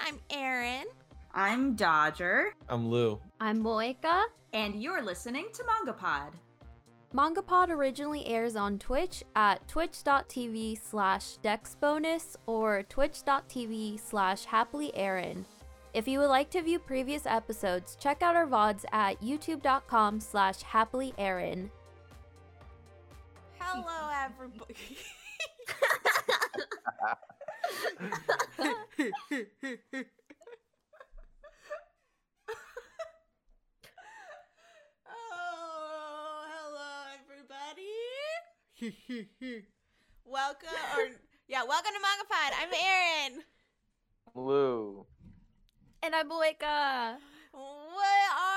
I'm Erin. I'm Dodger. I'm Lou. I'm Moeka. And you're listening to MangaPod. MangaPod originally airs on Twitch at twitch.tv slash dexbonus or twitch.tv slash happilyerin. If you would like to view previous episodes, check out our VODs at youtube.com slash happilyerin. Hello, everybody. oh, hello, everybody. welcome, or yeah, welcome to MangaPod. I'm Erin. Lou. And I'm Moeka. We are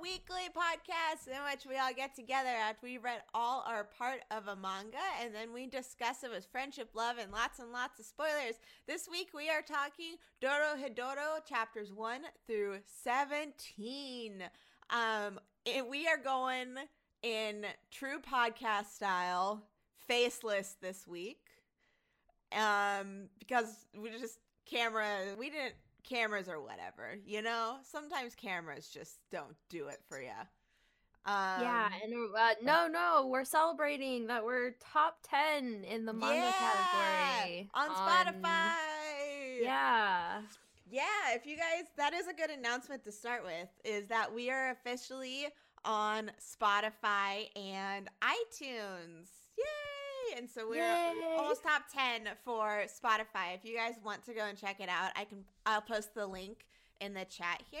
weekly podcast in which we all get together after we read all or part of a manga and then we discuss it with friendship, love, and lots and lots of spoilers. This week we are talking Dorohedoro chapters 1 through 17. Um, and we are going in true podcast style, faceless this week. Um, because we just camera, we didn't cameras or whatever, you know? Sometimes cameras just don't do it for you. Um, yeah, and uh, no, no, we're celebrating that we're top 10 in the manga yeah, category on Spotify. Yeah. Yeah, if you guys, that is a good announcement to start with, is that we are officially on Spotify and iTunes. Yay! And so we're Yay. almost top 10 for Spotify. If you guys want to go and check it out, I can I'll post the link in the chat here.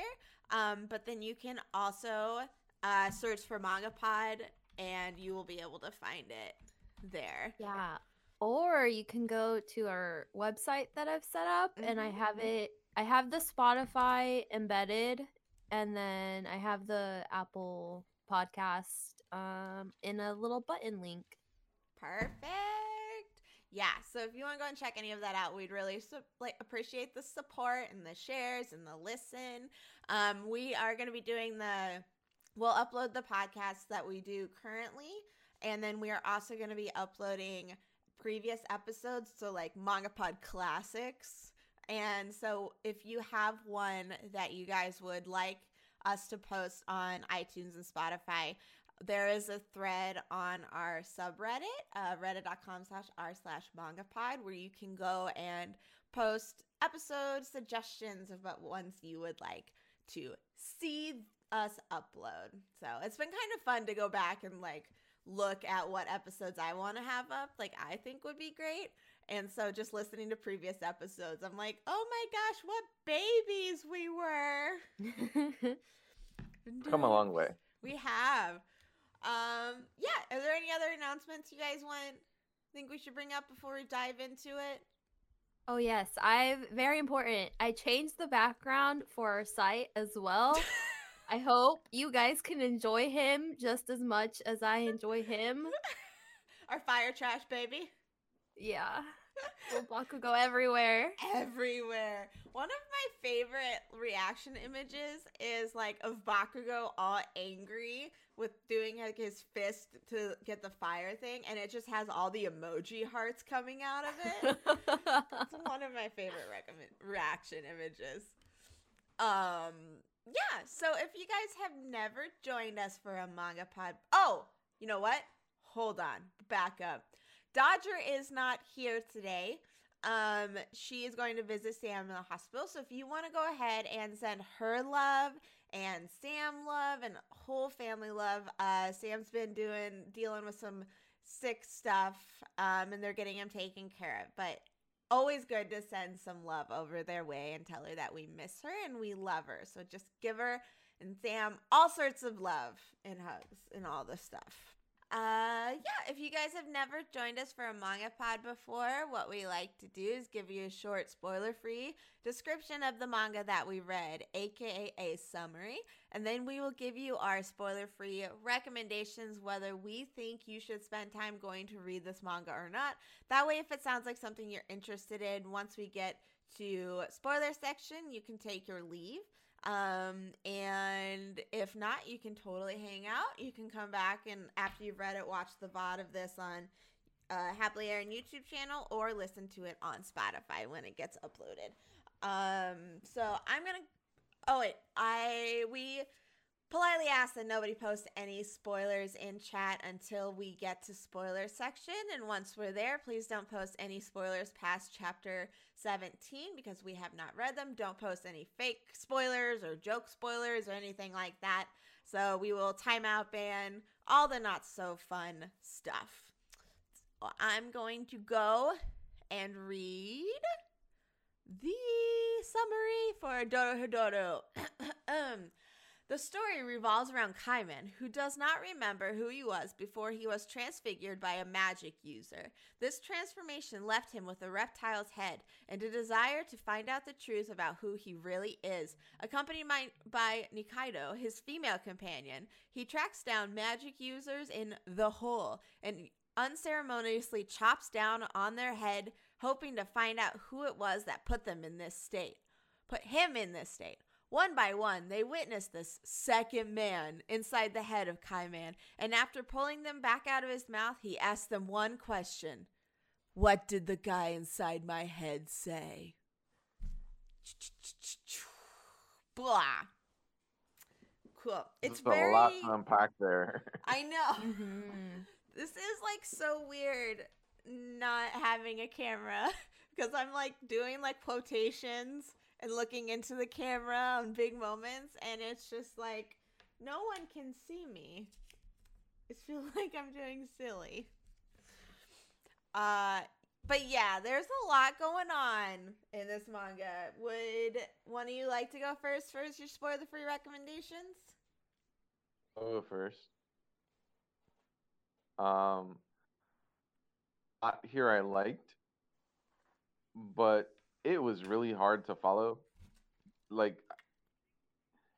Um, but then you can also uh, search for MangaPod and you will be able to find it there. Yeah. Or you can go to our website that I've set up and I have Mhm. it I have the Spotify embedded and then I have the Apple podcast um in a little button link. Perfect. Yeah. So if you want to go and check any of that out, we'd really su- like appreciate the support and the shares and the listen. Um, we are going to be doing the. We'll upload the podcasts that we do currently, and then we are also going to be uploading previous episodes, so like Manga Pod classics. And so if you have one that you guys would like us to post on iTunes and Spotify, there is a thread on our subreddit, uh, reddit.com slash r slash mangapod, where you can go and post episode suggestions of what ones you would like to see us upload. So it's been kind of fun to go back and like look at what episodes I want to have up, like I think would be great. And so just listening to previous episodes, I'm like, oh my gosh, what babies we were. Come a long way. We have. Um, yeah. Are there any other announcements you guys want think we should bring up before we dive into it? Oh yes, I've very important. I changed the background for our site as well. I hope you guys can enjoy him just as much as I enjoy him. Our fire trash baby. Yeah. Will Bakugo everywhere. Everywhere. One of my favorite reaction images is like of Bakugo all angry with doing like his fist to get the fire thing, and it just has all the emoji hearts coming out of it. It's one of my favorite recommend reaction images. Um, yeah. So if you guys have never joined us for a manga pod, oh, you know what? Hold on, back up. Dodger is not here today. Um, she is going to visit Sam in the hospital. So if you want to go ahead and send her love and Sam love and whole family love, uh, Sam's been doing dealing with some sick stuff, um, and they're getting him taken care of. But always good to send some love over their way and tell her that we miss her and we love her. So just give her and Sam all sorts of love and hugs and all this stuff. Uh, yeah, if you guys have never joined us for a manga pod before, what we like to do is give you a short spoiler free description of the manga that we read, aka a summary, and then we will give you our spoiler free recommendations whether we think you should spend time going to read this manga or not. That way, if it sounds like something you're interested in, once we get to spoiler section, you can take your leave. Um, and if not, you can totally hang out. You can come back and after you've read it, watch the VOD of this on uh, Happily Erin YouTube channel or listen to it on Spotify when it gets uploaded. Um, so I'm gonna. Oh wait, I we politely ask that nobody post any spoilers in chat until we get to spoiler section. And once we're there, please don't post any spoilers past chapter 17 because we have not read them. Don't post any fake spoilers or joke spoilers or anything like that. So we will timeout ban all the not so fun stuff. I'm going to go and read the summary for Dorohedoro. the story revolves around Kaiman, who does not remember who he was before he was transfigured by a magic user. This transformation left him with a reptile's head and a desire to find out the truth about who he really is. Accompanied by, by Nikaido, his female companion, he tracks down magic users in the hole and unceremoniously chops down on their head, hoping to find out who it was that put them in this state. Put him in this state. One by one, they witnessed this second man inside the head of Kaiman, and after pulling them back out of his mouth, he asked them one question What did the guy inside my head say? Blah. Cool. It's very. a lot to unpack there. I know. Mm-hmm. This is like so weird not having a camera because I'm like doing like quotations and looking into the camera on big moments and it's just like no one can see me. I feel like I'm doing silly. Uh but yeah, there's a lot going on in this manga. Would one of you like to go first for your spoiler free recommendations? I'll go first. Um, I, here I liked, but it was really hard to follow. Like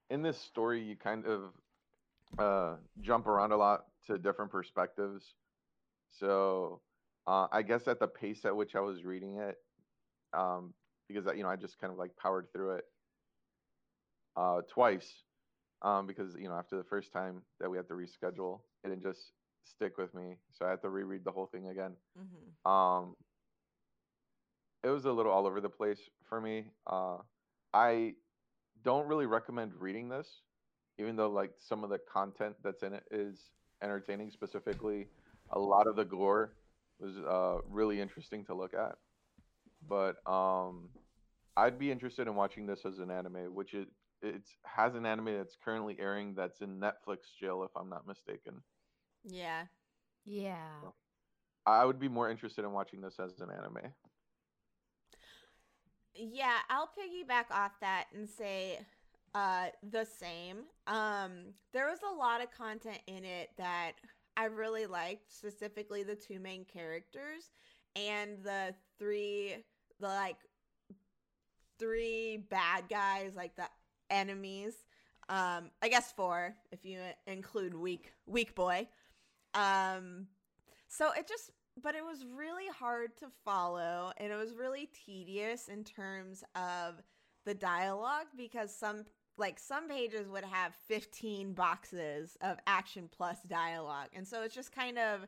in this story, you kind of uh, jump around a lot to different perspectives. So uh, I guess at the pace at which I was reading it, um, because you know I just kind of like powered through it uh, twice um, because you know after the first time that we had to reschedule, it didn't just stick with me, so I had to reread the whole thing again. Mm-hmm. Um, it was a little all over the place for me. Uh, I don't really recommend reading this, even though like some of the content that's in it is entertaining. Specifically, a lot of the gore was uh, really interesting to look at. But um, I'd be interested in watching this as an anime, which it it has an anime that's currently airing that's in Netflix jail, if I'm not mistaken. Yeah. Yeah. I would be more interested in watching this as an anime. Yeah, I'll piggyback off that and say uh the same. Um there was a lot of content in it that I really liked, specifically the two main characters and the three the like three bad guys, like the enemies. Um I guess four if you include weak weak boy. Um so it just but it was really hard to follow and it was really tedious in terms of the dialogue because some like some pages would have 15 boxes of action plus dialogue and so it's just kind of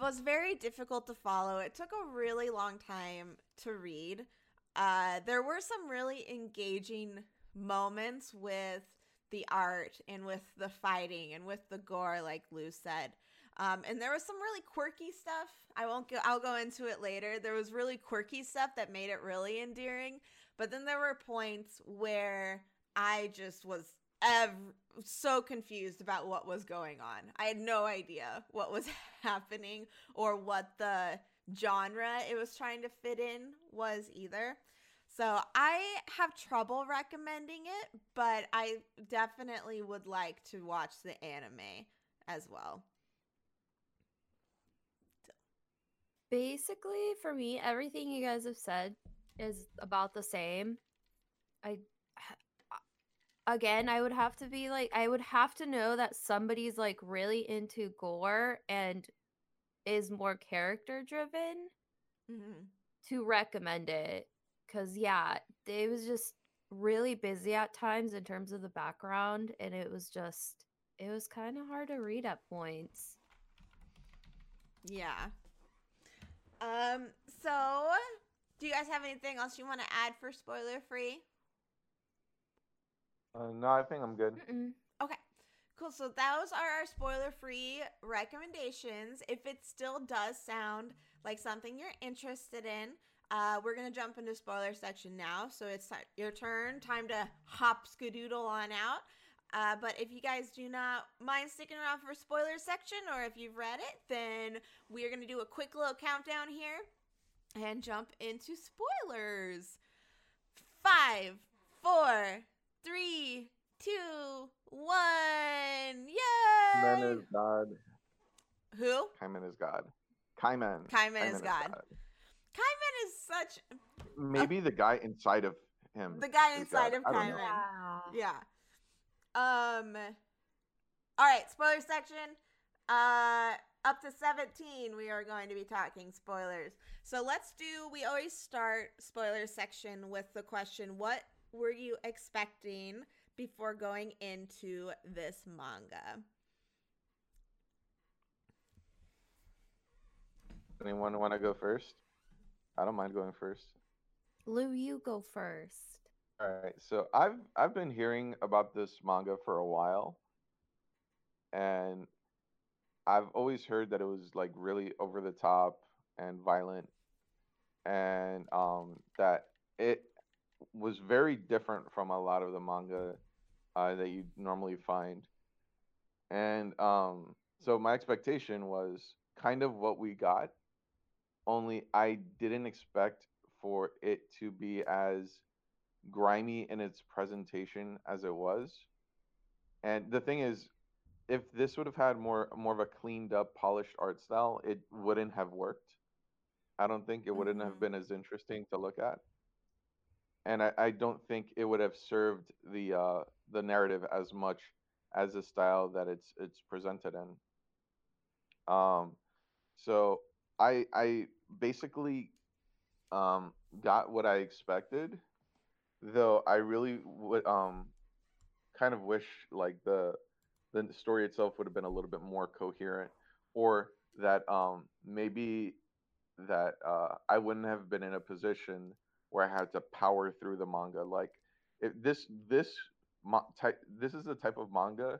was very difficult to follow. It took a really long time to read. Uh, there were some really engaging moments with the art and with the fighting and with the gore like lou said um, and there was some really quirky stuff. I won't go. I'll go into it later. There was really quirky stuff that made it really endearing. But then there were points where I just was ev- so confused about what was going on. I had no idea what was happening or what the genre it was trying to fit in was either. So I have trouble recommending it, but I definitely would like to watch the anime as well. Basically, for me, everything you guys have said is about the same. I again, I would have to be like I would have to know that somebody's like really into gore and is more character driven Mm-hmm. to recommend it cuz yeah, it was just really busy at times in terms of the background and it was just it was kind of hard to read at points. Yeah. Um, so Do you guys have anything else you want to add for spoiler free? Uh, no, I think I'm good. Mm-mm. Okay, cool. So those are our spoiler free recommendations. If it still does sound like something you're interested in, uh, we're gonna jump into spoiler section now. So it's ti- your turn. Time to hop skadoodle on out. Uh, but if you guys do not mind sticking around for spoiler section, or if you've read it, then we're gonna do a quick little countdown here and jump into spoilers. Five, four, three, two, one. Kaiman Yay! is God. Who? Kaiman is God. Kaiman. Kaiman is God. Kaiman is such Maybe the guy inside of him. the guy inside God. of I don't. Kaiman. Yeah. Um. All right, spoiler section. Uh, up to seventeen, we are going to be talking spoilers. So let's do. We always start spoiler section with the question: What were you expecting before going into this manga? Anyone want to go first? I don't mind going first. Lou, you go first. All right. So I've I've been hearing about this manga for a while, and I've always heard that it was like really over the top and violent, and um, that it was very different from a lot of the manga uh, that you normally find. And um, so my expectation was kind of what we got, only I didn't expect for it to be as grimy in its presentation as it was. And the thing is, if this would have had more more of a cleaned up, polished art style, it wouldn't have worked. I don't think it wouldn't have Mhm. been as interesting to look at. And I, I don't think it would have served the uh, the narrative as much as the style that it's it's presented in. Um, so I I basically um, got what I expected, though I really would um kind of wish like the the story itself would have been a little bit more coherent, or that um maybe that uh, I wouldn't have been in a position where I had to power through the manga. Like if this this type this is the type of manga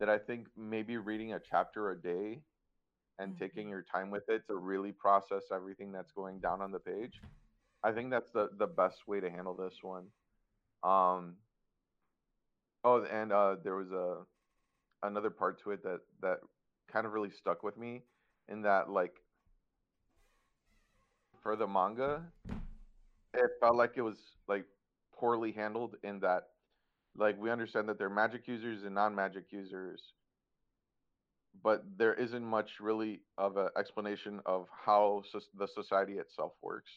that I think maybe reading a chapter a day and Mhm. taking your time with it to really process everything that's going down on the page. I think that's the the best way to handle this one. Um oh and uh there was a another part to it that that kind of really stuck with me in that like for the manga it felt like it was like poorly handled in that like we understand that they're magic users and non-magic users but there isn't much really of an explanation of how soc- the society itself works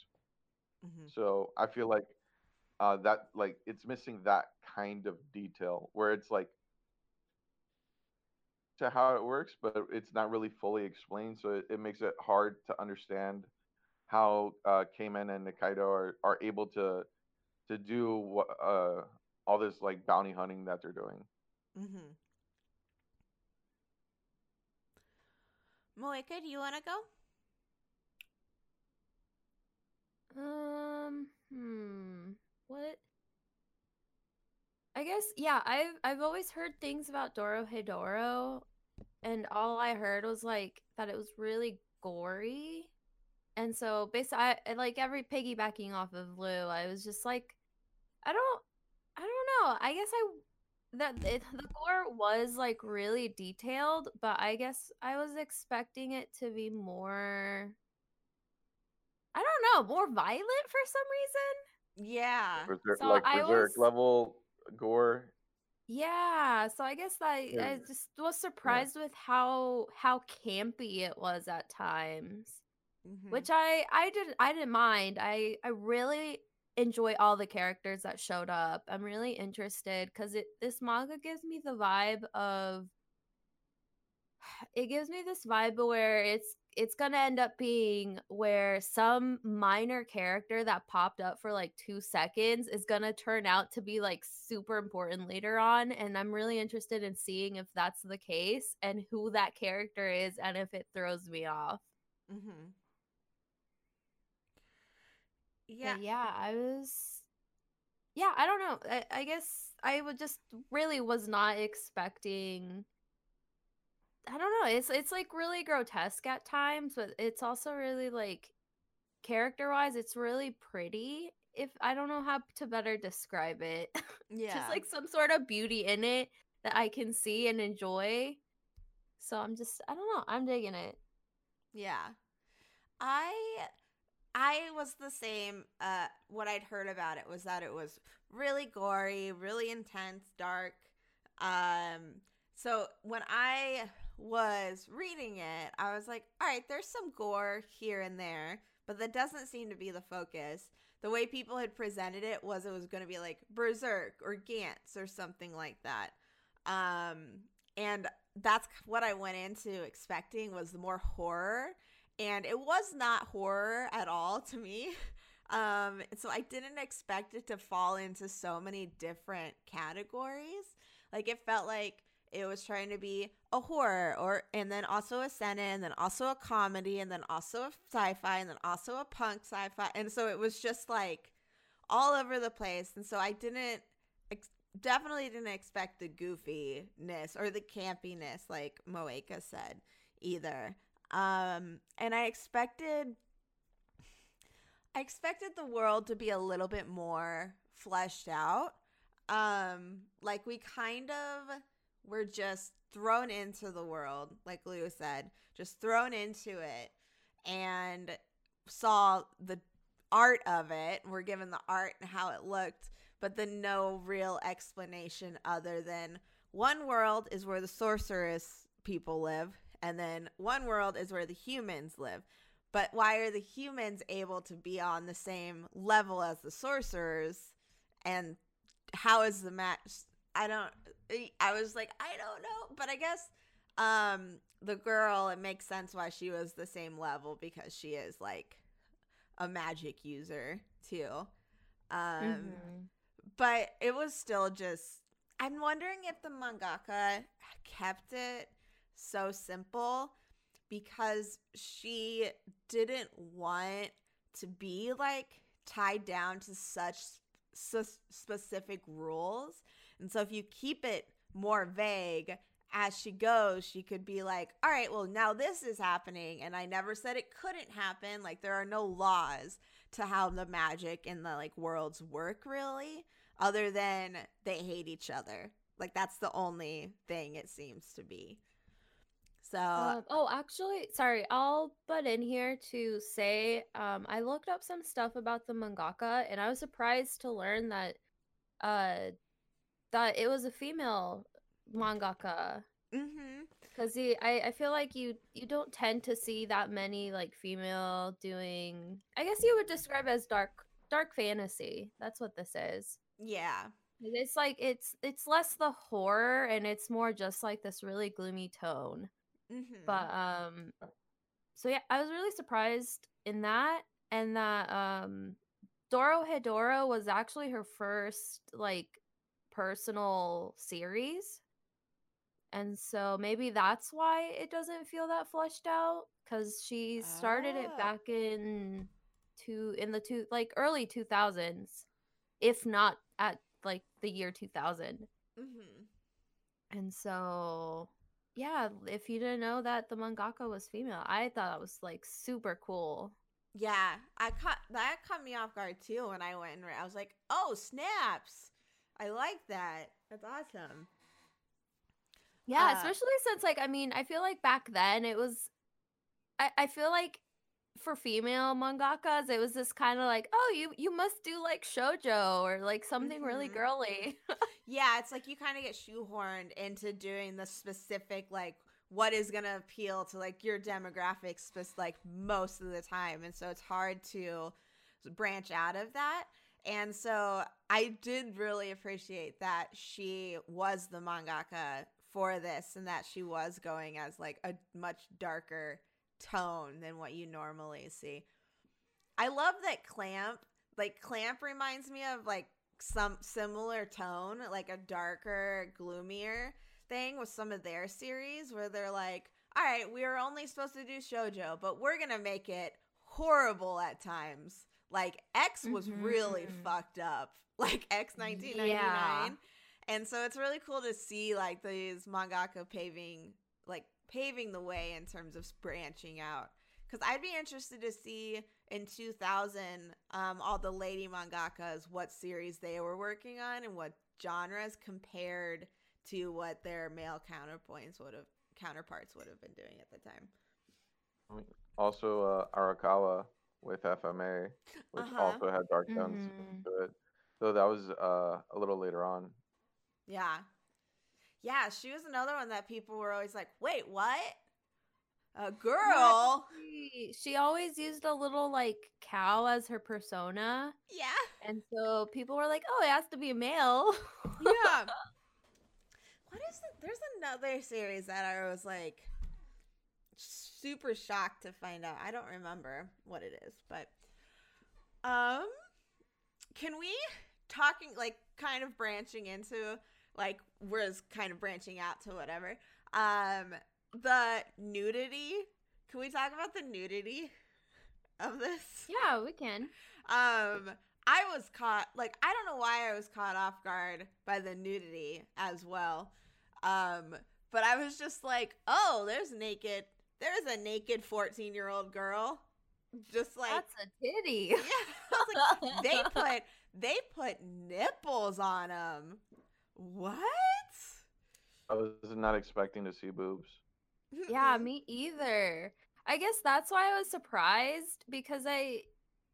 Mhm. so i feel like uh that like it's missing that kind of detail where it's like to how it works but it's not really fully explained so it, it makes it hard to understand how uh Kaiman and Nikaido are, are able to to do what uh all this like bounty hunting that they're doing Mm-hmm. Moeka, do you want to go? Um, hmm. What? I guess yeah, I've I've always heard things about Dorohedoro and all I heard was like that it was really gory. And so basically I like every piggybacking off of Lou, I was just like I don't I don't know. I guess I that it, the gore was like really detailed, but I guess I was expecting it to be more I don't know, more violent for some reason. Yeah. Berserk, So like I berserk was- level gore Yeah, so I guess I I just was surprised with how how campy it was at times, Mhm. which I I didn't I didn't mind. I I really enjoy all the characters that showed up. I'm really interested because it this manga gives me the vibe of it gives me this vibe where it's it's gonna end up being where some minor character that popped up for like two seconds is gonna turn out to be like super important later on and i'm really interested in seeing if that's the case and who that character is and if it throws me off Mhm. Yeah. But yeah, I was. Yeah, I don't know. I, I guess I would just really was not expecting. I don't know. It's it's like really grotesque at times, but it's also really like character wise, it's really pretty. If I don't know how to better describe it, Yeah. just like some sort of beauty in it that I can see and enjoy. So I'm just I don't know. I'm digging it. Yeah. I I was the same uh what I'd heard about it was that it was really gory, really intense, dark. Um so when I was reading it, I was like, all right, there's some gore here and there, but that doesn't seem to be the focus. The way people had presented it was it was going to be like Berserk or Gantz or something like that. Um and that's what I went into expecting was the more horror and it was not horror at all to me. Um, so I didn't expect it to fall into so many different categories. Like it felt like it was trying to be a horror or and then also a seinen and then also a comedy and then also a sci-fi and then also a punk sci-fi and so it was just like all over the place and so I didn't ex- definitely didn't expect the goofiness or the campiness like Moeka said either. Um, and I expected, I expected the world to be a little bit more fleshed out. Um, like we kind of were just thrown into the world, like Lou said, just thrown into it, and saw the art of it. We're given the art and how it looked, but then no real explanation other than one world is where the sorceress people live and then one world is where the humans live. But why are the humans able to be on the same level as the sorcerers? And how is the match? I don't. I was like, I don't know, but I guess um the girl it makes sense why she was the same level because she is like a magic user too. Um Mhm. but it was still just I'm wondering if the mangaka kept it so simple because she didn't want to be like tied down to such s- specific rules. And so if you keep it more vague as she goes, she could be like, all right, well, now this is happening. And I never said it couldn't happen. Like, there are no laws to how the magic and the like worlds work, really, other than they hate each other. Like, that's the only thing it seems to be. So, Um, oh, actually, sorry, I'll butt in here to say um, I looked up some stuff about the mangaka, and I was surprised to learn that uh, that it was a female mangaka. mm-hmm. Because I, I feel like you you don't tend to see that many like female doing. I guess you would describe as dark dark fantasy. That's what this is. yeah. It's like it's it's less the horror and it's more just like this really gloomy tone. Mm-hmm. But um so yeah, I was really surprised in that and that um Dorohedoro was actually her first like personal series. And so maybe that's why it doesn't feel that fleshed out cuz she started it Ah. back in two in the two like early 2000s if not at like the year 2000. mm-hmm. And so, yeah, if you didn't know that the mangaka was female, I thought that was like super cool. Yeah, I caught that caught me off guard too when I went and read. I was like, "Oh, snaps! I like that. That's awesome." Yeah, Uh, especially since like I mean, I feel like back then it was I, I feel like for female mangakas, it was this kind of like, oh, you you must do like shojo or like something really Mhm. girly. Yeah, it's like you kind of get shoehorned into doing the specific like what is gonna appeal to like your demographics, spec- like most of the time, and so it's hard to branch out of that. And so I did really appreciate that she was the mangaka for this, and that she was going as like a much darker tone than what you normally see. I love that Clamp, like Clamp reminds me of like some similar tone, like a darker, gloomier thing with some of their series where they're like, all right, we are only supposed to do shojo, but we're going to make it horrible at times. Like X was really Mhm. fucked up. Like X 1999. Yeah. And so it's really cool to see like these mangaka paving like paving the way in terms of branching out. Cuz I'd be interested to see in 2000 um all the lady mangakas what series they were working on and what genres compared to what their male counterpoints would have counterparts would have been doing at the time. Also, uh, Arakawa with FMA, which Uh-huh. also had Dark Guns Mhm. to it. Though that was uh, a little later on. Yeah. Yeah, she was another one that people were always like, "Wait, what?" A girl? She, she always used a little like cow as her persona, Yeah. and so people were like, "Oh, it has to be a male." Yeah. what is it? There's another series that I was like super shocked to find out. I don't remember what it is, but um can we talking like kind of branching into like we're kind of branching out to whatever. Um the nudity. Can we talk about the nudity of this? yeah, we can. Um, I was caught like I don't know why I was caught off guard by the nudity as well. Um, but I was just like, oh, there's naked. There's a naked 14 year old girl, just like That's a titty. yeah. Like, they put they put nipples on them. What? I was not expecting to see boobs. yeah, me either. I guess that's why I was surprised because I,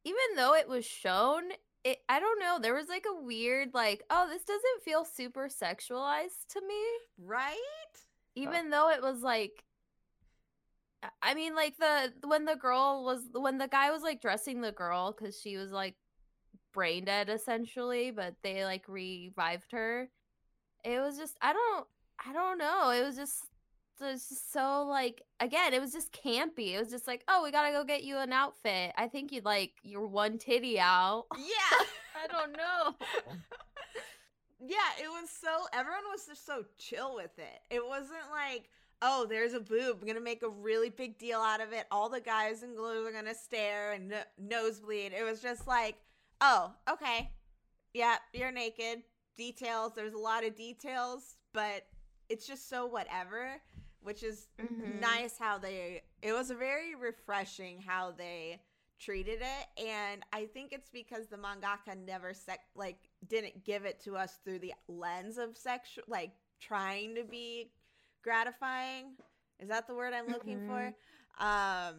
even though it was shown, it I don't know. There was like a weird like, oh, this doesn't feel super sexualized to me. right? even uh. though it was like I- mean like the when the girl was when the guy was like dressing the girl cuz she was like brain dead essentially but they like revived her it was just I don't I don't know it was just it was just so like again it was just campy it was just like oh we got to go get you an outfit I think you'd like your one titty out Yeah. I don't know Yeah, it was so everyone was just so chill with it. It wasn't like, oh, there's a boob. I'm gonna make a really big deal out of it. All the guys and girls are gonna stare and no- nosebleed. It was just like, oh, okay, yeah, you're naked. Details. There's a lot of details, but it's just so whatever. Which is Mhm. nice how they. It was very refreshing how they treated it and i think it's because the mangaka never sec like didn't give it to us through the lens of sexual like trying to be gratifying is that the word i'm looking for um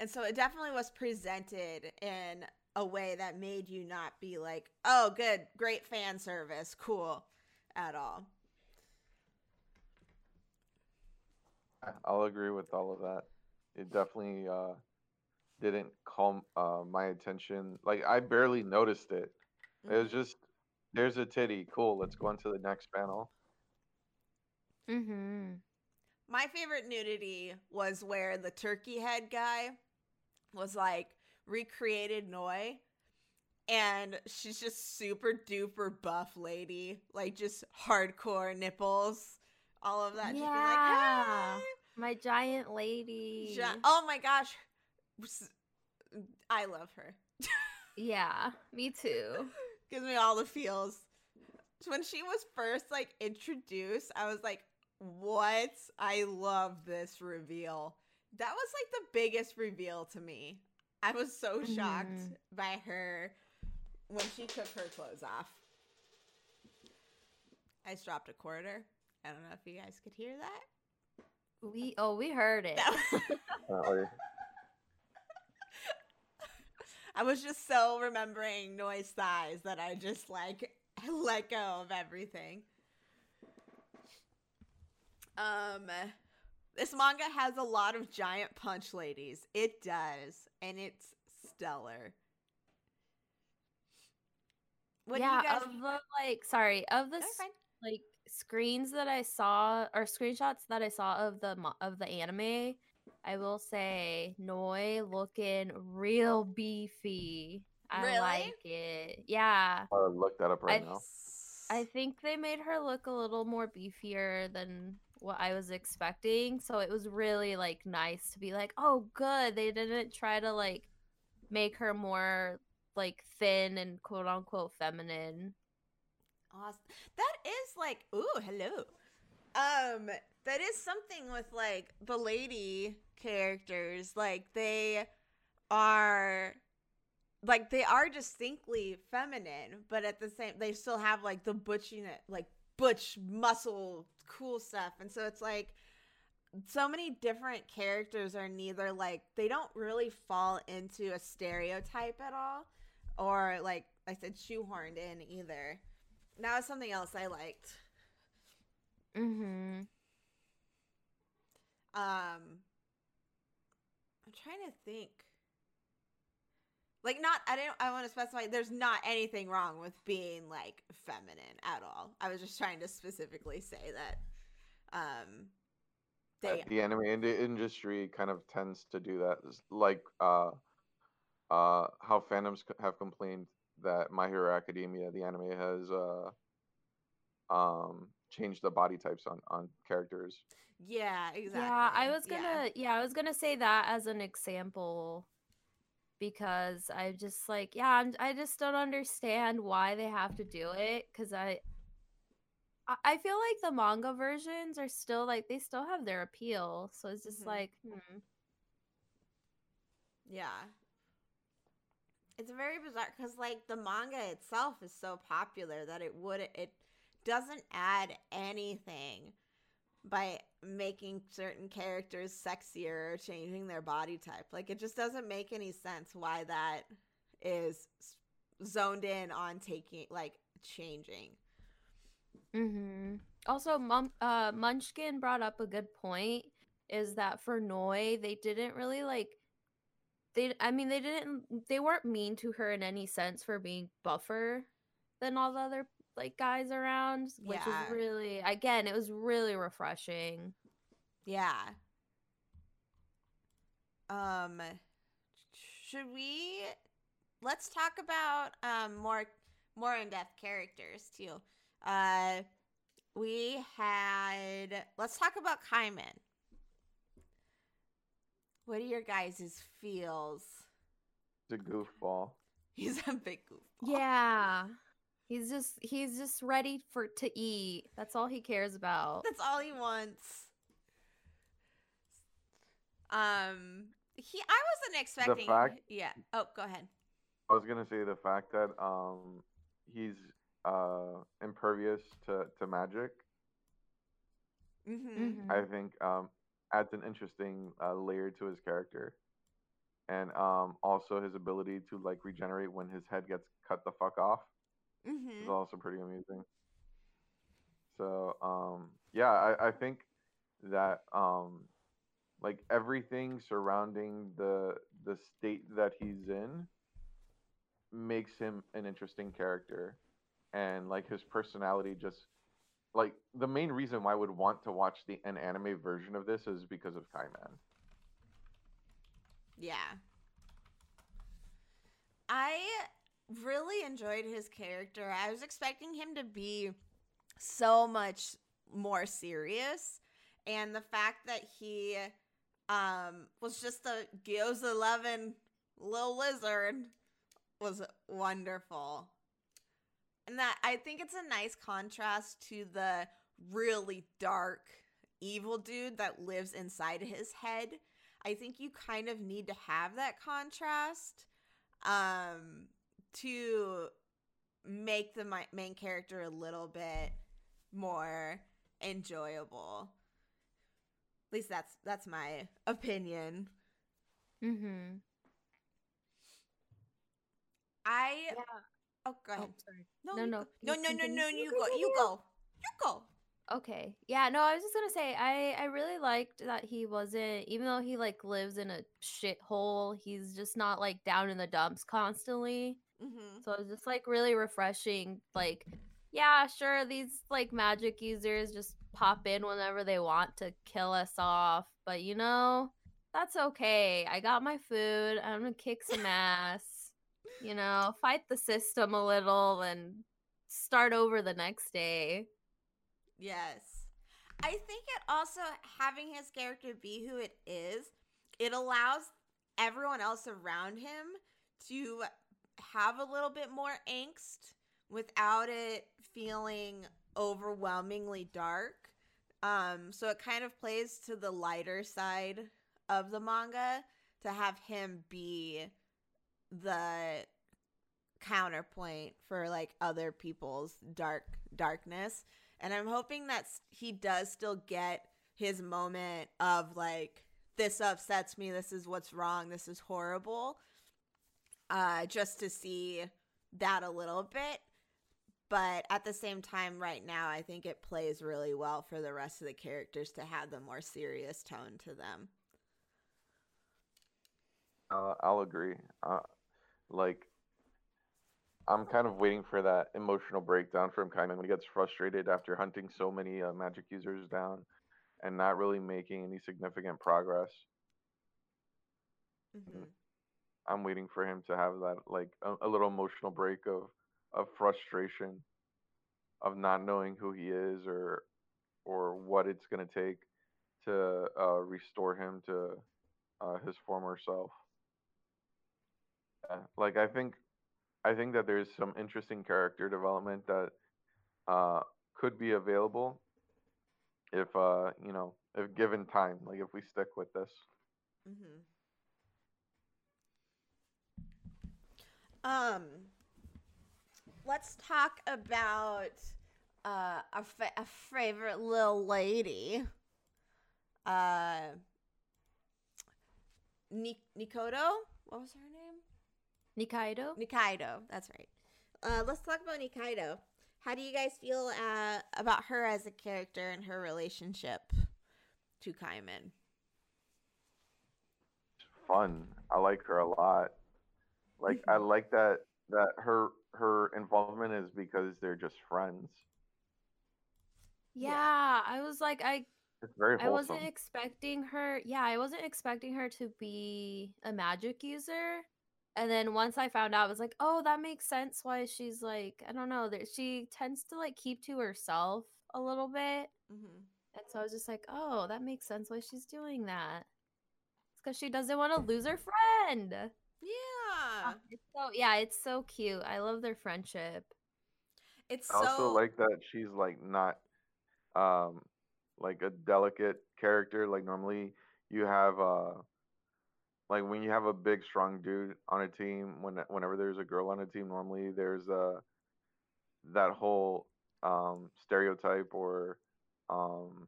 and so it definitely was presented in a way that made you not be like oh good great fan service cool at all I- I'll agree with all of that. It definitely uh, didn't call uh, my attention. Like I barely noticed it. It was just there's a titty. Cool. Let's go on to the next panel. Mhm My favorite nudity was where the turkey head guy was like recreated Noi. And she's just super duper buff lady, like just hardcore nipples, all of that. Just being like, Yeah. "Hey." my giant lady Ja- oh my gosh, I love her. Yeah, me too. Gives me all the feels. When she was first like introduced, I was like, "What? I love this reveal." That was like the biggest reveal to me. I was so shocked Mhm. by her when she took her clothes off. I just dropped a quarter. I don't know if you guys could hear that. We oh we heard it. Was- I was just so remembering Noi's thighs that I just like let go of everything. Um this manga has a lot of giant punch ladies. It does, and it's stellar. What yeah, do you guys of the like sorry, of the No, like screens that I saw or screenshots that I saw of the of the anime, I will say Noi looking real beefy. I Really? like it. Yeah. I'll look that up right I- now. I think they made her look a little more beefier than what I was expecting. So it was really like nice to be like, oh, good. They didn't try to like make her more like thin and quote unquote feminine. Awesome. That is like, ooh, hello. Um, that is something with like the lady characters. Like they are like they are distinctly feminine, but at the same they still have like the butchiness like butch muscle cool stuff. And so it's like so many different characters are neither like they don't really fall into a stereotype at all or like I said shoehorned in either. That was something else I liked. Mm-hmm. Um I'm trying to think. Like not I don't I want to specify there's not anything wrong with being like feminine at all. I was just trying to specifically say that um they the anime ind- industry kind of tends to do that s- like uh uh how fandoms have complained that my hero academia the anime has uh um changed the body types on on characters Yeah, exactly. Yeah, I was gonna yeah. I was gonna say that as an example because I'm just like yeah, I'm, I just don't understand why they have to do it cuz I I- feel like the manga versions are still like they still have their appeal. So it's just Mhm. like hmm. Yeah. It's very bizarre because like the manga itself is so popular that it would it doesn't add anything by making certain characters sexier or changing their body type. Like it just doesn't make any sense why that is zoned in on taking like changing. Mm-hmm. Also, Mum, uh, Munchkin brought up a good point. Is that for Noi, they didn't really like. They, I mean, they didn't. They weren't mean to her in any sense for being buffer than all the other like guys around, which Yeah. is really, again, it was really refreshing. Yeah. Um should we let's talk about um more more in-depth characters too. Uh we had let's talk about Kaiman. What are your guys' feels? it's a goofball He's a big goofball. Yeah, he's just he's just ready for to eat. That's all he cares about. That's all he wants. Um he I wasn't expecting fact- Yeah. Oh, go ahead. i was gonna say the fact that um he's uh impervious to to magic Mm-hmm. Mhm. I think um, adds an interesting uh, layer to his character, and um, also his ability to like regenerate when his head gets cut the fuck off is Mm-hmm. also pretty amusing. So um, yeah, I, I think that um, like everything surrounding the the state that he's in makes him an interesting character, and like his personality just like the main reason why I would want to watch the an anime version of this is because of Kaiman. Yeah. I really enjoyed his character. I was expecting him to be so much more serious. And the fact that he um was just a gyoza loving little lizard was wonderful. And that I think it's a nice contrast to the really dark evil dude that lives inside his head. I think you kind of need to have that contrast um to make the mi- main character a little bit more enjoyable. At least that's that's my opinion. Mm-hmm. I Yeah. oh go ahead. sorry. no, no, no, no, no, no, no, You you go, you go, you go. Okay. Yeah, no, I was just gonna say I I really liked that he wasn't even though he like lives in a shithole, he's just not like down in the dumps constantly. Mm-hmm. So it's just like really refreshing. Like, yeah, sure, these like magic users just pop in whenever they want to kill us off, but you know, that's okay. I got my food. I'm gonna kick some ass. You know, fight the system a little and start over the next day. Yes. I think it also having his character be who it is, it allows everyone else around him to have a little bit more angst without it feeling overwhelmingly dark. Um, so it kind of plays to the lighter side of the manga to have him be the counterpoint for like other people's dark darkness and i'm hoping that he does still get his moment of like this upsets me this is what's wrong this is horrible uh just to see that a little bit but at the same time right now i think it plays really well for the rest of the characters to have the more serious tone to them Uh, I'll agree. Uh, like, I'm kind of waiting for that emotional breakdown from Kaiman when he gets frustrated after hunting so many uh, magic users down and not really making any significant progress. Mhm. I'm waiting for him to have that like a, a little emotional break of of frustration of not knowing who he is or or what it's gonna take to uh, restore him to uh, his former self. Yeah, like I think I think that there's some interesting character development that uh, could be available if uh you know if given time like if we stick with this. Mm-hmm. Um, let's talk about uh, a, fa- a favorite little lady. Uh, Ni- Nikoto? What was her name? Nikaido? Nikaido. That's right. Uh, let's talk about Nikaido. How do you guys feel uh, about her as a character and her relationship to Kaiman? fun. I like her a lot. Like I like that that her her involvement is because they're just friends. Yeah, Yeah. I was like, I It's very I wasn't expecting her. Yeah, I wasn't expecting her to be a magic user. And then once I found out, I was like, oh, that makes sense why she's like, I don't know, that she tends to like keep to herself a little bit. Mm-hmm. And so I was just like, oh, that makes sense why she's doing that. It's because she doesn't want to lose her friend. Yeah. It's so yeah, it's so cute. I love their friendship. It's I so also like that she's like not um like a delicate character. Like normally you have uh like when you have a big strong dude on a team, when whenever there's a girl on a team, normally there's uh that whole um stereotype or um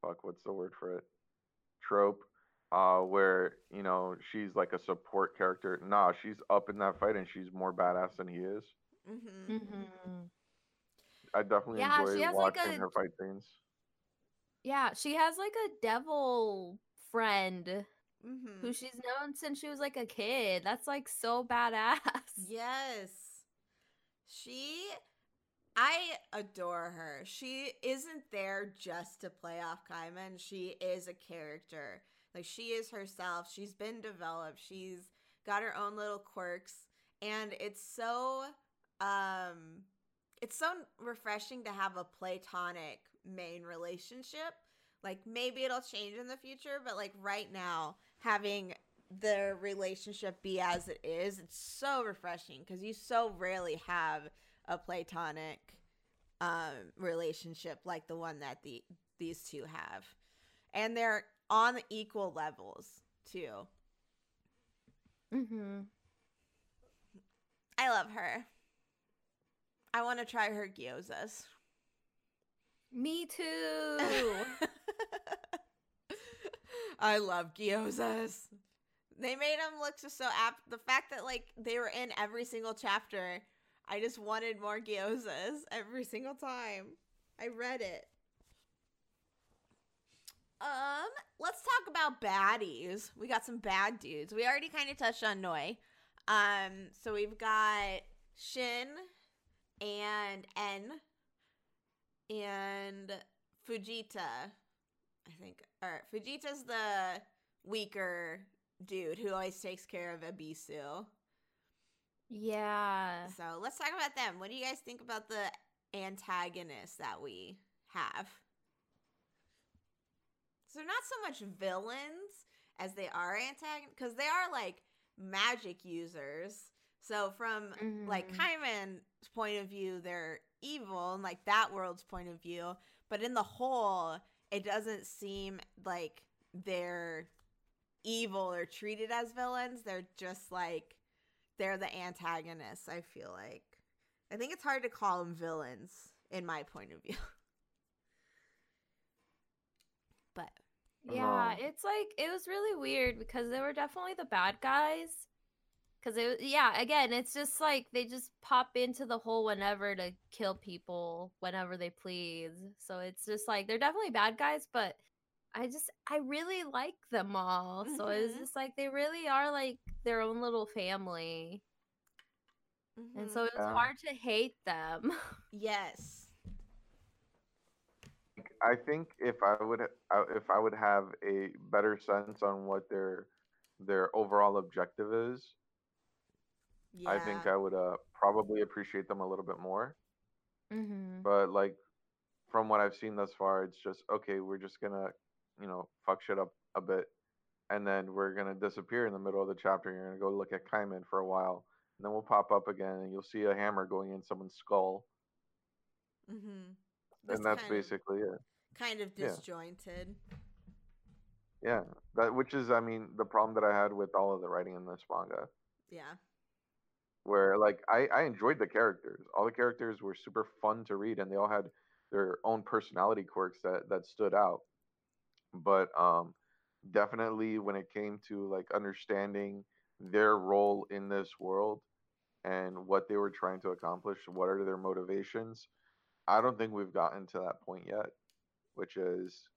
fuck what's the word for it? Trope. Uh, where you know she's like a support character. Nah, she's up in that fight and she's more badass than he is. hmm Mm-hmm. I definitely Yeah, enjoy she has, like, watching a- her fight scenes. Yeah, she has like a devil friend hmm who she's known since she was like a kid. That's like so badass. Yes. She I adore her. She isn't there just to play off Kaiman. She is a character. Like she is herself. She's been developed. She's got her own little quirks and it's so um it's so refreshing to have a platonic main relationship. Like maybe it'll change in the future, but like right now having the relationship be as it is, it's so refreshing because you so rarely have a platonic um, relationship like the one that the these two have, and they're on equal levels too. mm-hmm. I love her. I want to try her gyozas. Me too. I love gyozas. They made them look just so apt. The fact that like they were in every single chapter, I just wanted more gyozas every single time. I read it. Um, let's talk about baddies. We got some bad dudes. We already kind of touched on Noi. Um, so we've got Shin and N and Fujita. I think or Fujita's the weaker dude who always takes care of Ebisu. yeah. So let's talk about them. What do you guys think about the antagonists that we have? So they're not so much villains as they are antagonists because they are like magic users. So from like Mhm. Kaiman's point of view, they're evil and like that world's point of view, but in the whole, it doesn't seem like they're evil or treated as villains. They're just like they're the antagonists, I feel like. I think it's hard to call them villains in my point of view. but Yeah, No. it's like it was really weird because they were definitely the bad guys. Cause it, was- yeah, again, it's just like they just pop into the hole whenever to kill people whenever they please. So it's just like they're definitely bad guys, but I just I really like them all. So it's Mhm. just like they really are like their own little family, and mhm. so it's Yeah. hard to hate them. yes. I think if I would if I would have a better sense on what their their overall objective is, Yeah. I think I would uh probably appreciate them a little bit more. mm-hmm. But like from what I've seen thus far, it's just okay. We're just gonna you know fuck shit up a bit, and then we're gonna disappear in the middle of the chapter. You're gonna go look at Kaiman for a while, and then we'll pop up again, and you'll see a hammer going in someone's skull, Mhm. and that's kind of- basically it. Kind of yeah. disjointed. Yeah, that which is I mean the problem that I had with all of the writing in this manga. Yeah. where like I, I enjoyed the characters. All the characters were super fun to read and they all had their own personality quirks that, that stood out. But um definitely when it came to like understanding their role in this world and what they were trying to accomplish, what are their motivations, I don't think we've gotten to that point yet, which is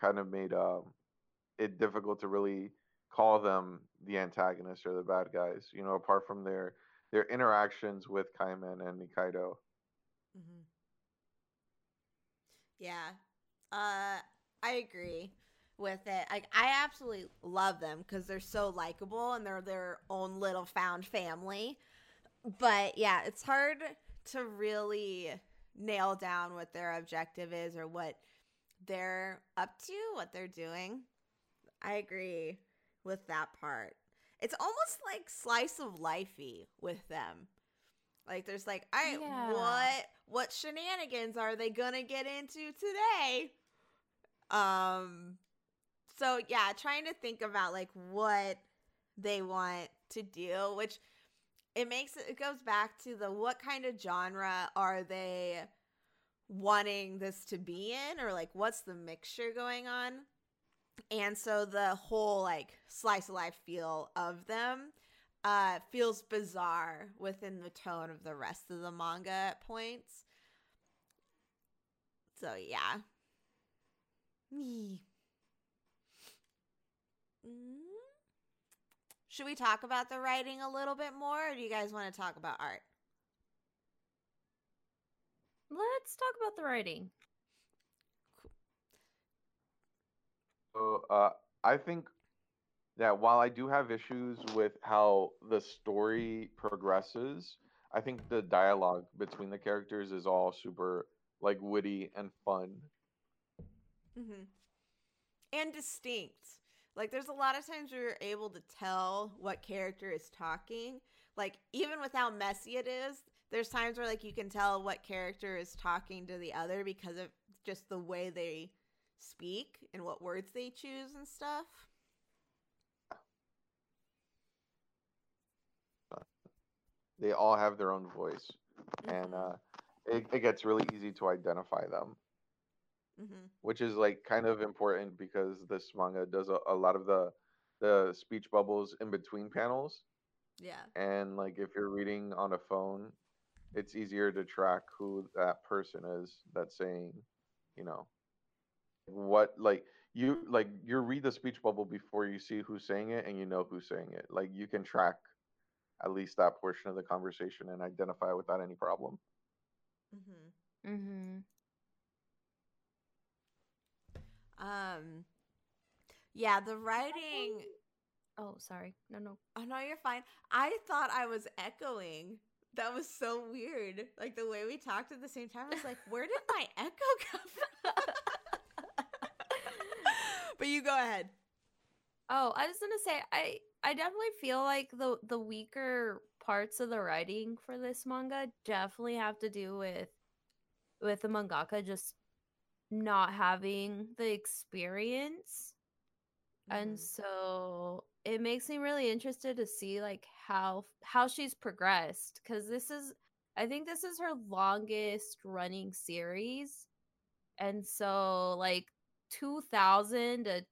kind of made um it difficult to really call them the antagonists or the bad guys, you know, apart from their their interactions with Kaiman and Nikaido. hmm Yeah. Uh I agree with it. Like I absolutely love them cuz they're so likable and they're their own little found family. But yeah, it's hard to really nail down what their objective is or what they're up to, what they're doing. I agree with that part. It's almost like slice of lifey with them. Like there's like, all right, Yeah. what what shenanigans are they gonna get into today? Um so yeah, trying to think about like what they want to do, which it makes it, it goes back to the what kind of genre are they wanting this to be in or like what's the mixture going on? And so the whole like slice of life feel of them uh feels bizarre within the tone of the rest of the manga at points. So yeah. Me. Mm. Should we talk about the writing a little bit more or do you guys want to talk about art? Let's talk about the writing. So uh, I think that while I do have issues with how the story progresses, I think the dialogue between the characters is all super like witty and fun. Mm-hmm. And distinct. Like, there's a lot of times where you're able to tell what character is talking. Like, even with how messy it is, there's times where, like, you can tell what character is talking to the other because of just the way they speak and what words they choose and stuff. They all have their own voice, and Mhm. uh, it, it gets really easy to identify them. Mm-hmm. which is like kind of important because this manga does a, a lot of the the speech bubbles in between panels Yeah. and like if you're reading on a phone it's easier to track who that person is that's saying you know what like you like you read the speech bubble before you see who's saying it and you know who's saying it like you can track at least that portion of the conversation and identify without any problem Mm-hmm. Mm-hmm. Um, yeah, the writing. Oh, sorry. No, no. Oh no, you're fine. I thought I was echoing. That was so weird. Like the way we talked at the same time. I was like, where did my echo come from? but you go ahead. Oh, I was gonna say I I definitely feel like the the weaker parts of the writing for this manga definitely have to do with with the mangaka just not having the experience and Mhm. so it makes me really interested to see like how how she's progressed because this is i think this is her longest running series and so like 2000 to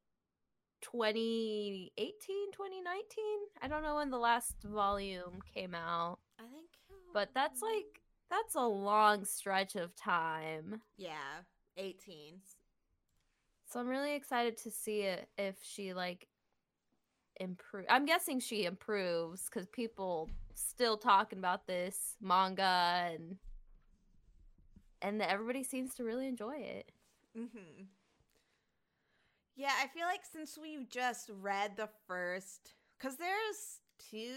2018 2019 i don't know when the last volume came out I think. but that's um, like that's a long stretch of time Yeah, 18. So I'm really excited to see it if she like improve. I'm guessing she improves because people still talking about this manga and and everybody seems to really enjoy it. Mm-hmm. Yeah, I feel like since we've just read the first, because there's 200,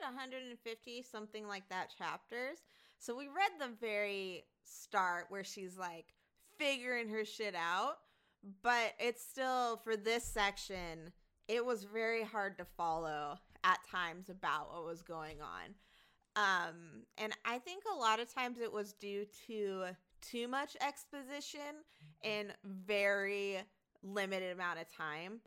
150, something like that chapters. So we read the very start where she's like figuring her shit out, but it's still, for this section, it was very hard to follow at times about what was going on. Um, and I think a lot of times it was due to too much exposition in very limited amount of time.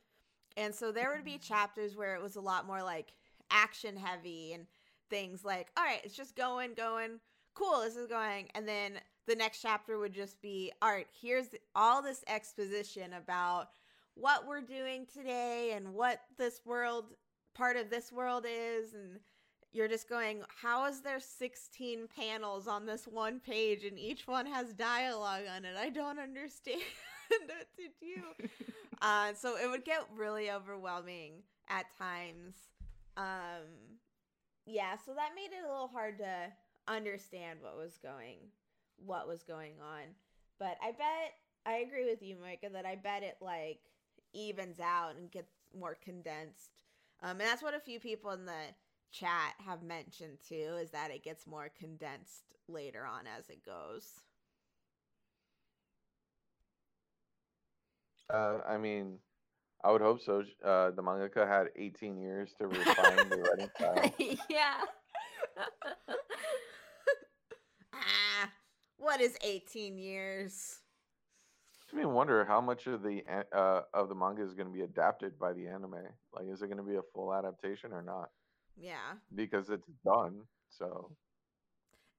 And so there would be chapters where it was a lot more like action heavy and things like, all right, it's just going, going, cool, this is going. And then the next chapter would just be, all right, here's all this exposition about what we're doing today and what this world, part of this world is. And you're just going, how is there 16 panels on this one page and each one has dialogue on it? I don't understand what to do. uh, so it would get really overwhelming at times. Um, yeah, so that made it a little hard to understand what was going, what was going on. But I bet I agree with you, Micah, that I bet it like evens out and gets more condensed. Um, and that's what a few people in the chat have mentioned too, is that it gets more condensed later on as it goes. Uh, I mean, I would hope so. Uh, the mangaka had 18 years to refine the writing style. yeah. ah, what is 18 years? Makes me wonder how much of the uh, of the manga is going to be adapted by the anime. Like, is it going to be a full adaptation or not? Yeah. Because it's done. So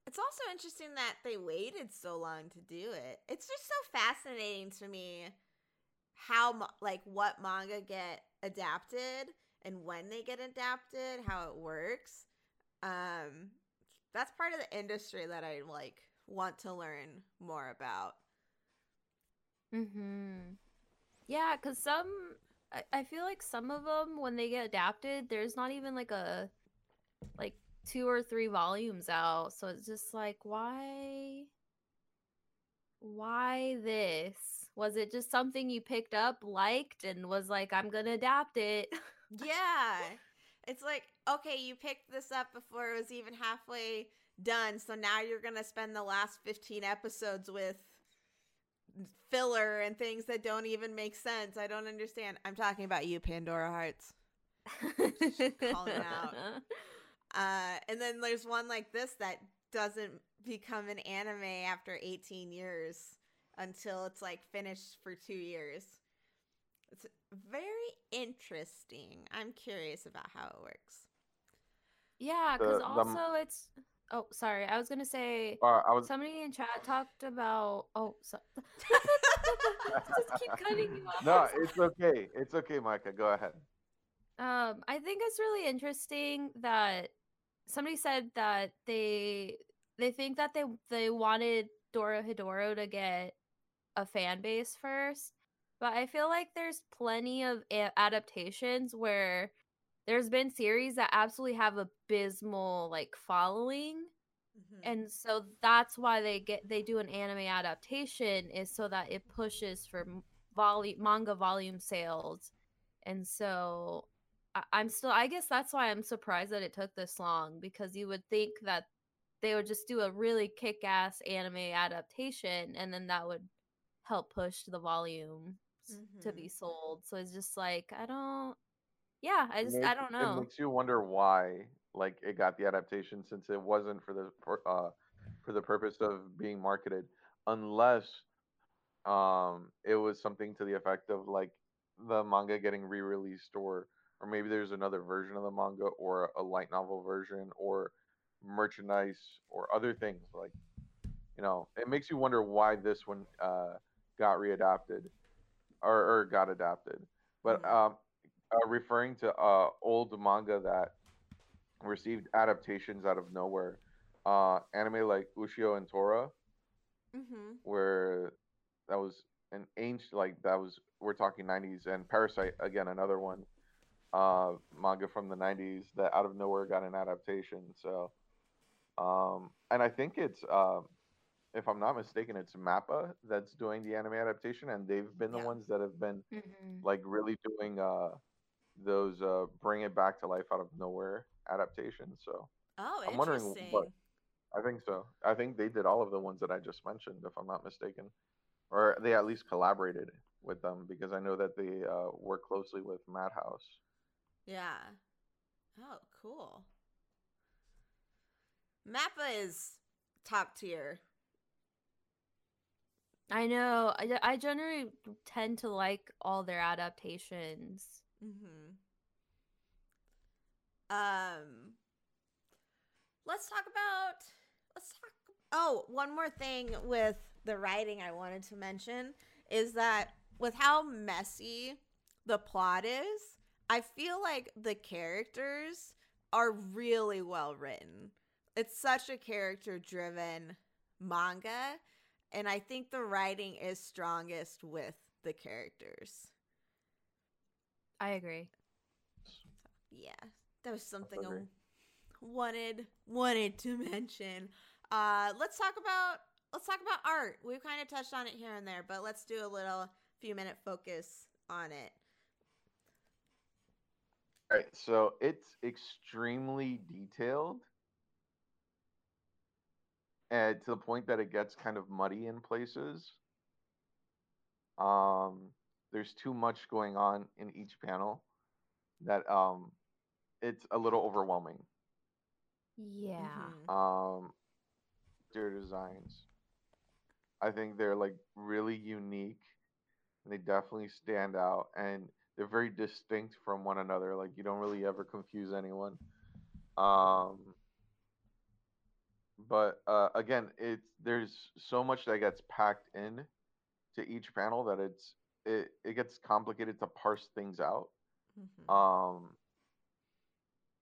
It's also interesting that they waited so long to do it. It's just so fascinating to me how like what manga get adapted and when they get adapted, how it works. Um that's part of the industry that I like want to learn more about. Mm-hmm. Yeah, because some, I, I feel like some of them, when they get adapted, there's not even like a, like two or three volumes out. So it's just like, why, why this? Was it just something you picked up, liked, and was like, I'm gonna adapt it? Yeah. It's like, okay, you picked this up before it was even halfway done, so now you're going to spend the last 15 episodes with filler and things that don't even make sense. I don't understand. I'm talking about you, Pandora Hearts. calling out. Uh, and then there's one like this that doesn't become an anime after 18 years until it's like finished for two years. It's very interesting. I'm curious about how it works. yeah, The- because the- also it's. Oh, sorry. I was gonna say uh, I was somebody in chat talked about. Oh, so, just keep cutting you off. no, it's okay. It's okay, Micah. Go ahead. Um, I think it's really interesting that somebody said that they they think that they they wanted Dorohedoro to get a fan base first, but I feel like there's plenty of a- adaptations where there's been series that absolutely have abysmal like following Mm-hmm. and so that's why they get they do an anime adaptation is so that it pushes for volume manga volume sales and so I, i'm still i guess that's why i'm surprised that it took this long because you would think that they would just do a really kick-ass anime adaptation and then that would help push the volume to Mhm. be sold so it's just like i don't yeah i just It i don't know It makes you wonder why like it got the adaptation since it wasn't for the pur- uh for the purpose of being marketed unless um it was something to the effect of like the manga getting re-released or or maybe there's another version of the manga or a light novel version or merchandise or other things like you know it makes you wonder why this one uh got readapted or, or got adapted but Mhm. um uh, referring to uh old manga that received adaptations out of nowhere uh anime like ushio and tora Mm-hmm. where that was an ancient like that was we're talking 90s and Parasyte again another one uh manga from the 90s that out of nowhere got an adaptation so um and i think it's um if i'm not mistaken it's mappa that's doing the anime adaptation and they've been the Yeah. ones that have been Mhm. like really doing uh those uh bring it back to life out of nowhere adaptations so Oh, I'm wondering what- I think so. I think they did all of the ones that I just mentioned, if I'm not mistaken, or they at least collaborated with them because I know that they uh, work closely with Madhouse. Yeah. Oh, cool. Mappa is top tier. I know. I, I generally tend to like all their adaptations. Mm-hmm. Um, let's talk about. Let's talk. Oh, one more thing with the writing I wanted to mention is that with how messy the plot is, I feel like the characters are really well written. It's such a character driven manga, and I think the writing is strongest with the characters. I agree. yeah that was something i agree. wanted wanted to mention uh let's talk about let's talk about art we've kind of touched on it here and there but let's do a little few minute focus on it All right, so it's extremely detailed, and to the point that it gets kind of muddy in places. Um, there's too much going on in each panel that um, it's a little overwhelming. Yeah. Mhm. um their designs i think they're like really unique and they definitely stand out and they're very distinct from one another like you don't really ever confuse anyone um but uh again it's there's so much that gets packed in to each panel that it's it, it gets complicated to parse things out Mhm. um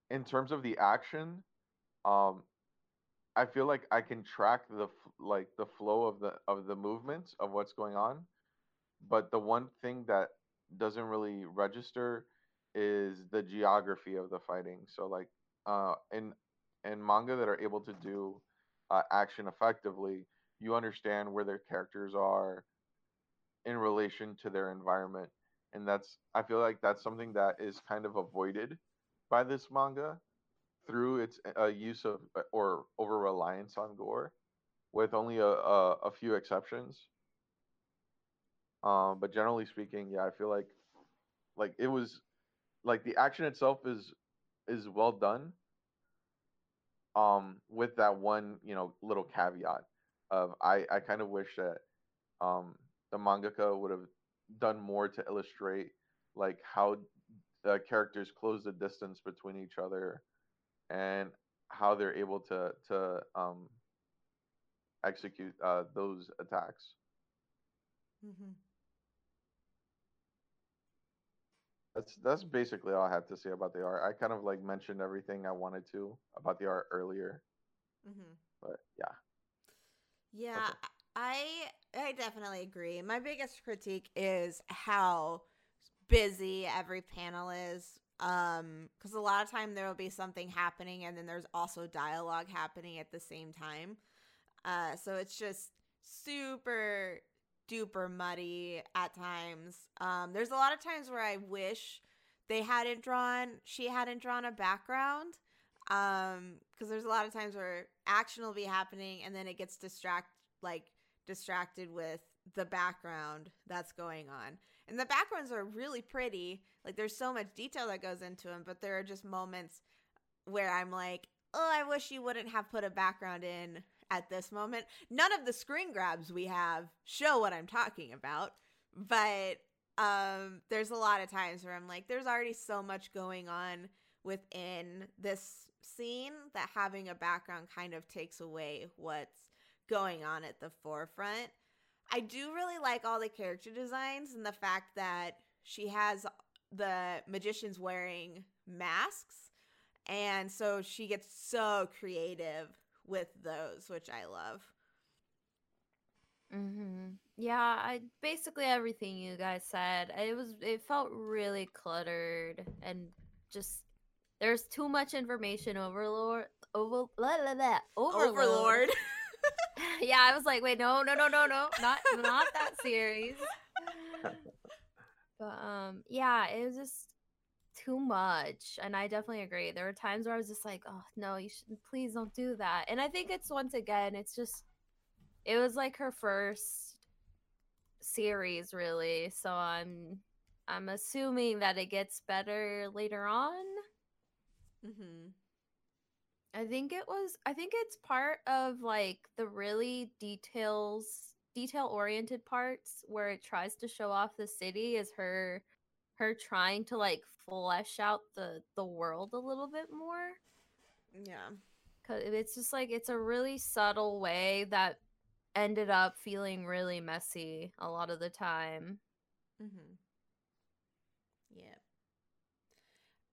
in terms of the action um i feel like i can track the like the flow of the of the movements of what's going on but the one thing that doesn't really register is the geography of the fighting so like uh in in manga that are able to do uh, action effectively you understand where their characters are in relation to their environment. And that's i feel like that's something that is kind of avoided by this manga through its uh, use of uh, or over reliance on gore with only a, a, a few exceptions. Um but generally speaking yeah i feel like like it was like the action itself is is well done um with that one you know little caveat of i i kind of wish that um the mangaka would have done more to illustrate like how the characters close the distance between each other and how they're able to to um execute uh those attacks Mhm. that's that's basically all i have to say about the art i kind of like mentioned everything i wanted to about the art earlier Mhm. but yeah Yeah. I I definitely agree. My biggest critique is how busy every panel is. Um, because a lot of time there will be something happening, and then there's also dialogue happening at the same time. Uh, so it's just super duper muddy at times. Um, there's a lot of times where I wish they hadn't drawn, she hadn't drawn a background um because there's a lot of times where action will be happening and then it gets distract like distracted with the background that's going on and the backgrounds are really pretty like there's so much detail that goes into them but there are just moments where I'm like, oh, I wish you wouldn't have put a background in at this moment. None of the screen grabs we have show what I'm talking about, but um there's a lot of times where I'm like there's already so much going on within this scene that having a background kind of takes away what's going on at the forefront. I do really like all the character designs and the fact that she has the magicians wearing masks and so she gets so creative with those, which I love. Mm-hmm. Yeah, I basically everything you guys said. It was it felt really cluttered and just there's too much information overlord over blah, blah, blah, overload. Overlord. yeah, I was like, wait, no, no, no, no, no, not not that series. But um, yeah, it was just too much, and I definitely agree. There were times where I was just like, oh no, you should please don't do that. And I think it's once again, it's just it was like her first series, really. So I'm I'm assuming that it gets better later on. mm-hmm. I think it was I think it's part of like the really details detail oriented parts where it tries to show off the city is her her trying to like flesh out the the world a little bit more Yeah. cuz it's just like it's a really subtle way that ended up feeling really messy a lot of the time. Mm-hmm. Yeah.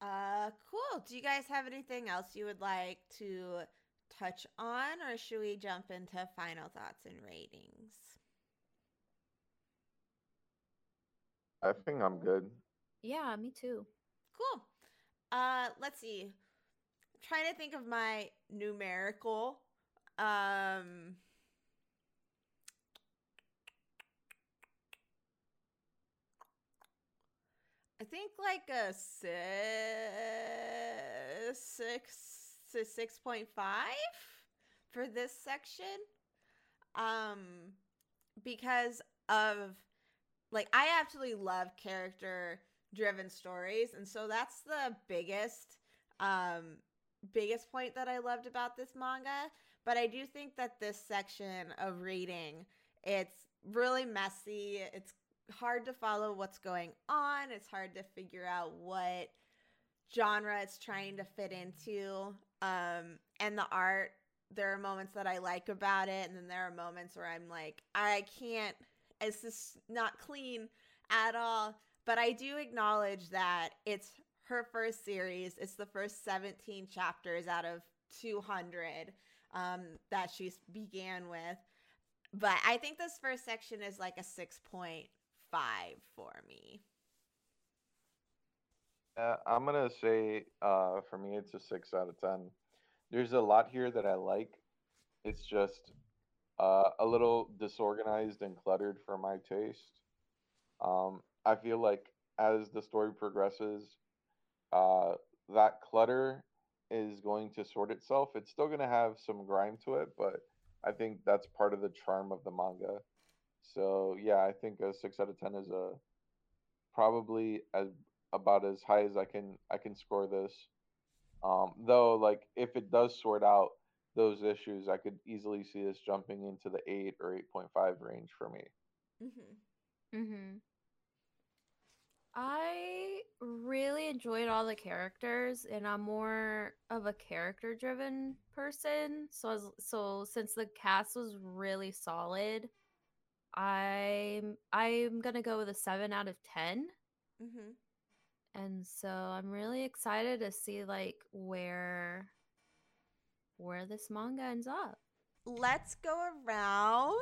Uh, cool. Do you guys have anything else you would like to touch on, or should we jump into final thoughts and ratings? I think I'm good. Yeah, me too. Cool. Uh, let's see. trying to think of my numerical. Um, I think like a six, to six point five for this section. Um, because of like I absolutely love character driven stories and so that's the biggest um biggest point that I loved about this manga but I do think that this section of reading it's really messy it's hard to follow what's going on it's hard to figure out what genre it's trying to fit into um and the art there are moments that I like about it and then there are moments where I'm like I can't it's just not clean at all. But I do acknowledge that it's her first series. It's the first 17 chapters out of 200 um, that she began with. But I think this first section is like a 6.5 for me. Uh, I'm gonna say uh, for me it's a six out of ten. There's a lot here that I like. It's just uh, a little disorganized and cluttered for my taste. Um, I feel like as the story progresses, uh, that clutter is going to sort itself. It's still going to have some grime to it, but I think that's part of the charm of the manga. So yeah, I think a six out of ten is a probably as about as high as I can I can score this. Um, though, like if it does sort out those issues, I could easily see this jumping into the eight or eight point five range for me. Mm-hmm. Mm-hmm. I really enjoyed all the characters, and I'm more of a character-driven person. So, as, so since the cast was really solid, I'm I'm gonna go with a seven out of ten. Mm-hmm. And so I'm really excited to see like where where this manga ends up. Let's go around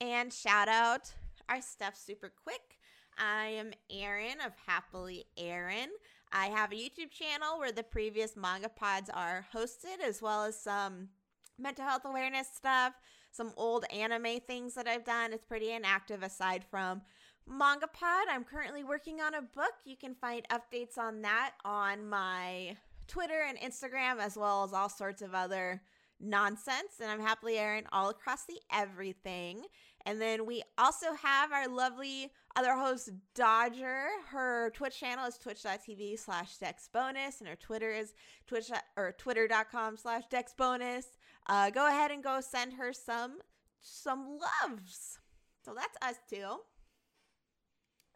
and shout out our stuff super quick. I am Erin of Happily Erin. I have a YouTube channel where the previous manga pods are hosted, as well as some mental health awareness stuff, some old anime things that I've done. It's pretty inactive aside from MangaPod. I'm currently working on a book. You can find updates on that on my Twitter and Instagram, as well as all sorts of other nonsense. And I'm Happily Erin all across the everything. And then we also have our lovely other host, Dodger. Her Twitch channel is twitch.tv slash dexbonus, and her Twitter is twitch or twitter.com slash dexbonus. Uh, go ahead and go send her some some loves. So that's us too.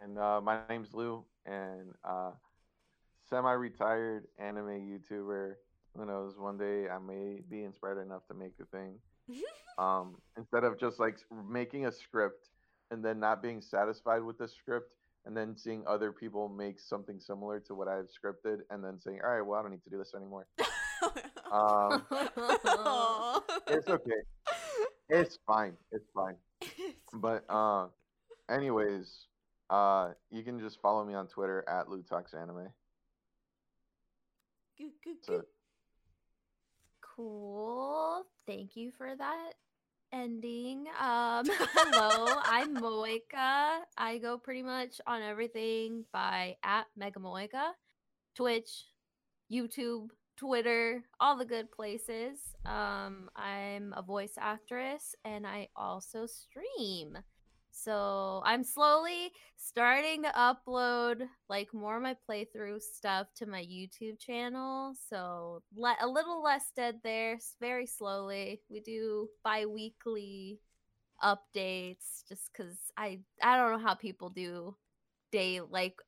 And uh, my name's Lou, and uh, semi-retired anime YouTuber. Who knows? One day I may be inspired enough to make a thing. um, instead of just like making a script and then not being satisfied with the script and then seeing other people make something similar to what I've scripted and then saying, all right, well, I don't need to do this anymore. um, it's okay. It's fine. It's fine. But uh, anyways, uh, you can just follow me on Twitter at LuTalksAnime. Goo, goo, So- goo. Cool. Thank you for that ending. Um, hello, I'm Moika. I go pretty much on everything by at Mega Moika, Twitch, YouTube, Twitter, all the good places. Um, I'm a voice actress and I also stream. So I'm slowly starting to upload like more of my playthrough stuff to my YouTube channel. So le- a little less dead there, very slowly. We do bi-weekly updates just cuz I I don't know how people do day like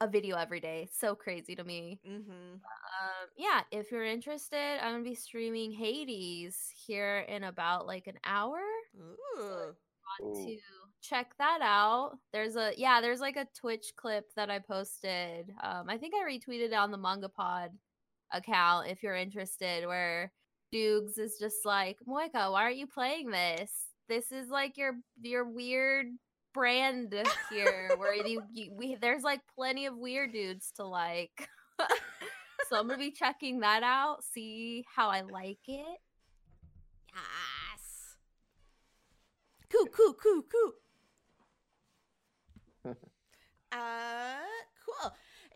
a video every day. So crazy to me. Mm-hmm. Um, yeah, if you're interested, I'm gonna be streaming Hades here in about like an hour Ooh. Ooh. to check that out. There's a yeah, there's like a Twitch clip that I posted. Um, I think I retweeted it on the Manga Pod account if you're interested, where Dukes is just like, Moika, why aren't you playing this? This is like your your weird brand here, where you, you we there's like plenty of weird dudes to like. so I'm gonna be checking that out, see how I like it. Yes. Coo, coo, coo, coo. uh, cool.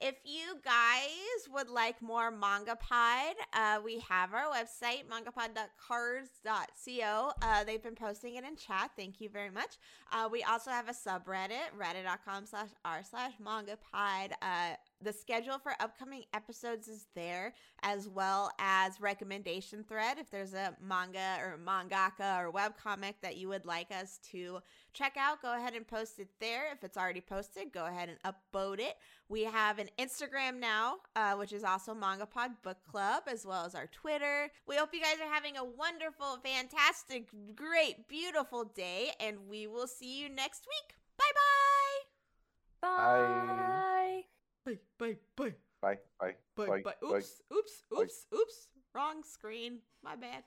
If you guys would like more Manga Pod, uh, we have our website, mangapod.carrd.co. Uh, they've been posting it in chat. Thank you very much. Uh, we also have a subreddit, reddit.com slash r slash mangapod. Uh, the schedule for upcoming episodes is there, as well as recommendation thread. If there's a manga or mangaka or webcomic that you would like us to check out, go ahead and post it there. If it's already posted, go ahead and upload it. We have an Instagram now, uh, which is also MangaPod Book Club, as well as our Twitter. We hope you guys are having a wonderful, fantastic, great, beautiful day, and we will see you next week. Bye Bye. bye. Bye, bye, bye. Bye, bye, Bye, bye, bye. bye. Oops, oops, bye. oops, oops. Wrong screen. My bad.